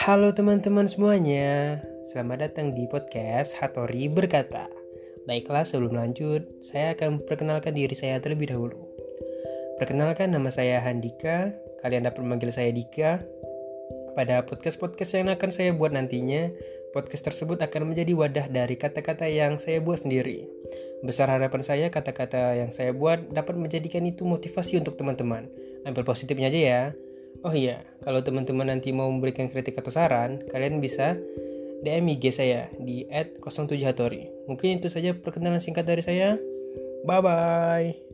Halo teman-teman semuanya, selamat datang di podcast Hatori Berkata. Baiklah, sebelum lanjut, saya akan perkenalkan diri saya terlebih dahulu. Perkenalkan nama saya Handika, kalian dapat memanggil saya Dika. Pada podcast-podcast yang akan saya buat nantinya, podcast tersebut akan menjadi wadah dari kata-kata yang saya buat sendiri. Besar harapan saya kata-kata yang saya buat dapat menjadikan itu motivasi untuk teman-teman. Ambil positifnya aja ya. Oh iya, kalau teman-teman nanti mau memberikan kritik atau saran, kalian bisa DM IG saya di @07hatori. Mungkin itu saja perkenalan singkat dari saya. Bye bye.